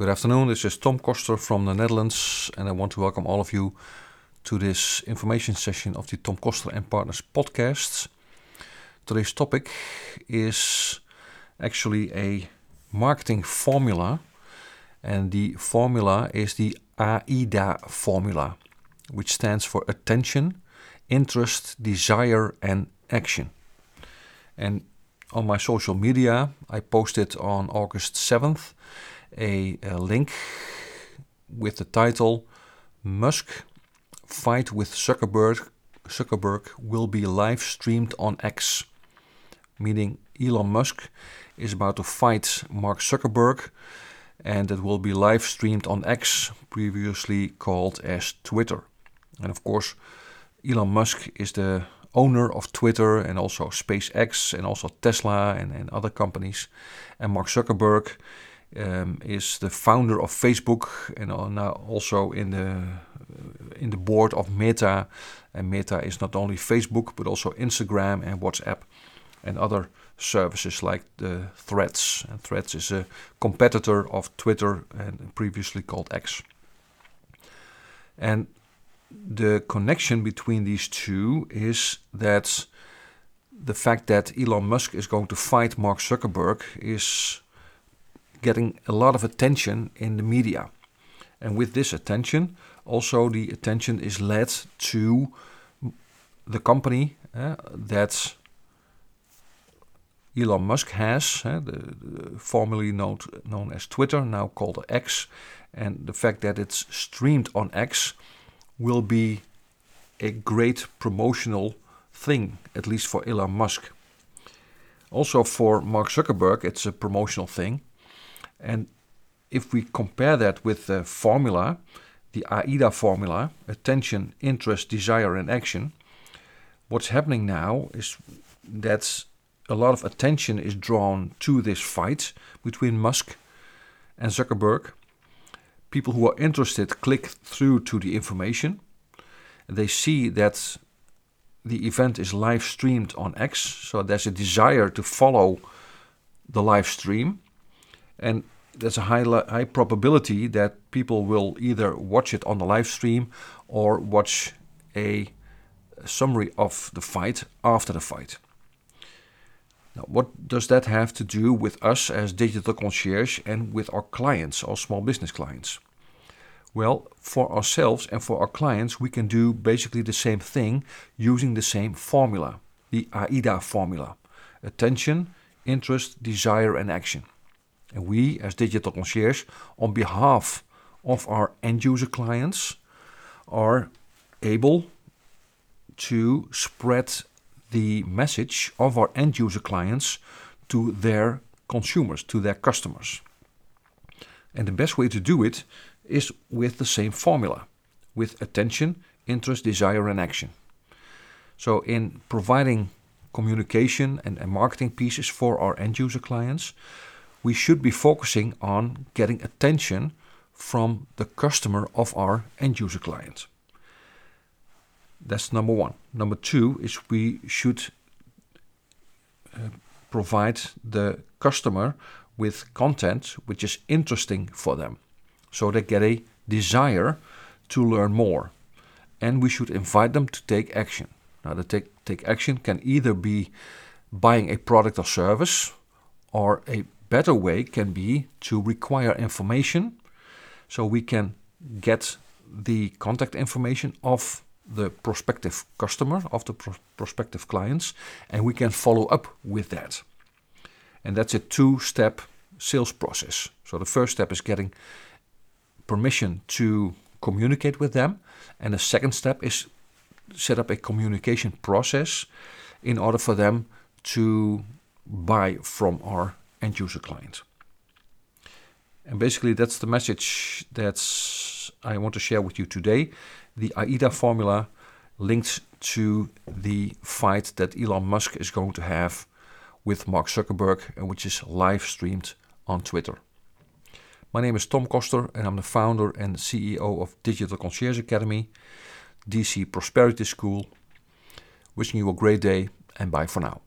Good afternoon. This is Tom Koster from the Netherlands, and I want to welcome all of you to this information session of the Tom Koster and Partners podcast. Today's topic is actually a marketing formula, and the formula is the AIDA formula, which stands for attention, interest, desire, and action. And on my social media, I posted on August 7th a, a link with the title Musk fight with Zuckerberg Zuckerberg will be live streamed on X, meaning Elon Musk is about to fight Mark Zuckerberg and it will be live streamed on X, previously called as Twitter. And of course, Elon Musk is the owner of Twitter and also SpaceX and also Tesla and, and other companies. And Mark Zuckerberg um, is the founder of Facebook and now also in the in the board of Meta. And Meta is not only Facebook but also Instagram and WhatsApp and other services like the Threads. And Threads is a competitor of Twitter and previously called X. And the connection between these two is that the fact that Elon Musk is going to fight Mark Zuckerberg is getting a lot of attention in the media. And with this attention, also the attention is led to the company uh, that Elon Musk has, uh, the, the formerly known, known as Twitter, now called X. And the fact that it's streamed on X will be a great promotional thing, at least for Elon Musk. Also, for Mark Zuckerberg, it's a promotional thing and if we compare that with the formula, the AIDA formula, attention, interest, desire, and action, what's happening now is that a lot of attention is drawn to this fight between Musk and Zuckerberg. People who are interested click through to the information. They see that the event is live streamed on X, so there's a desire to follow the live stream and there's a high, high probability that people will either watch it on the live stream or watch a summary of the fight after the fight. Now, what does that have to do with us as digital concierge and with our clients, our small business clients? Well, for ourselves and for our clients, we can do basically the same thing using the same formula, the AIDA formula attention, interest, desire, and action. And we, as Digital Concierge, on behalf of our end user clients, are able to spread the message of our end user clients to their consumers, to their customers. And the best way to do it is with the same formula with attention, interest, desire, and action. So, in providing communication and, and marketing pieces for our end user clients, we should be focusing on getting attention from the customer of our end user client. That's number one. Number two is we should uh, provide the customer with content which is interesting for them so they get a desire to learn more. And we should invite them to take action. Now, the take, take action can either be buying a product or service or a better way can be to require information so we can get the contact information of the prospective customer, of the pro prospective clients, and we can follow up with that. And that's a two step sales process. So the first step is getting permission to communicate with them, and the second step is set up a communication process in order for them to buy from our end user client. And basically, that's the message that I want to share with you today. The AIDA formula linked to the fight that Elon Musk is going to have with Mark Zuckerberg, and which is live streamed on Twitter. My name is Tom Koster, and I'm the founder and CEO of Digital Concierge Academy, DC Prosperity School. Wishing you a great day, and bye for now.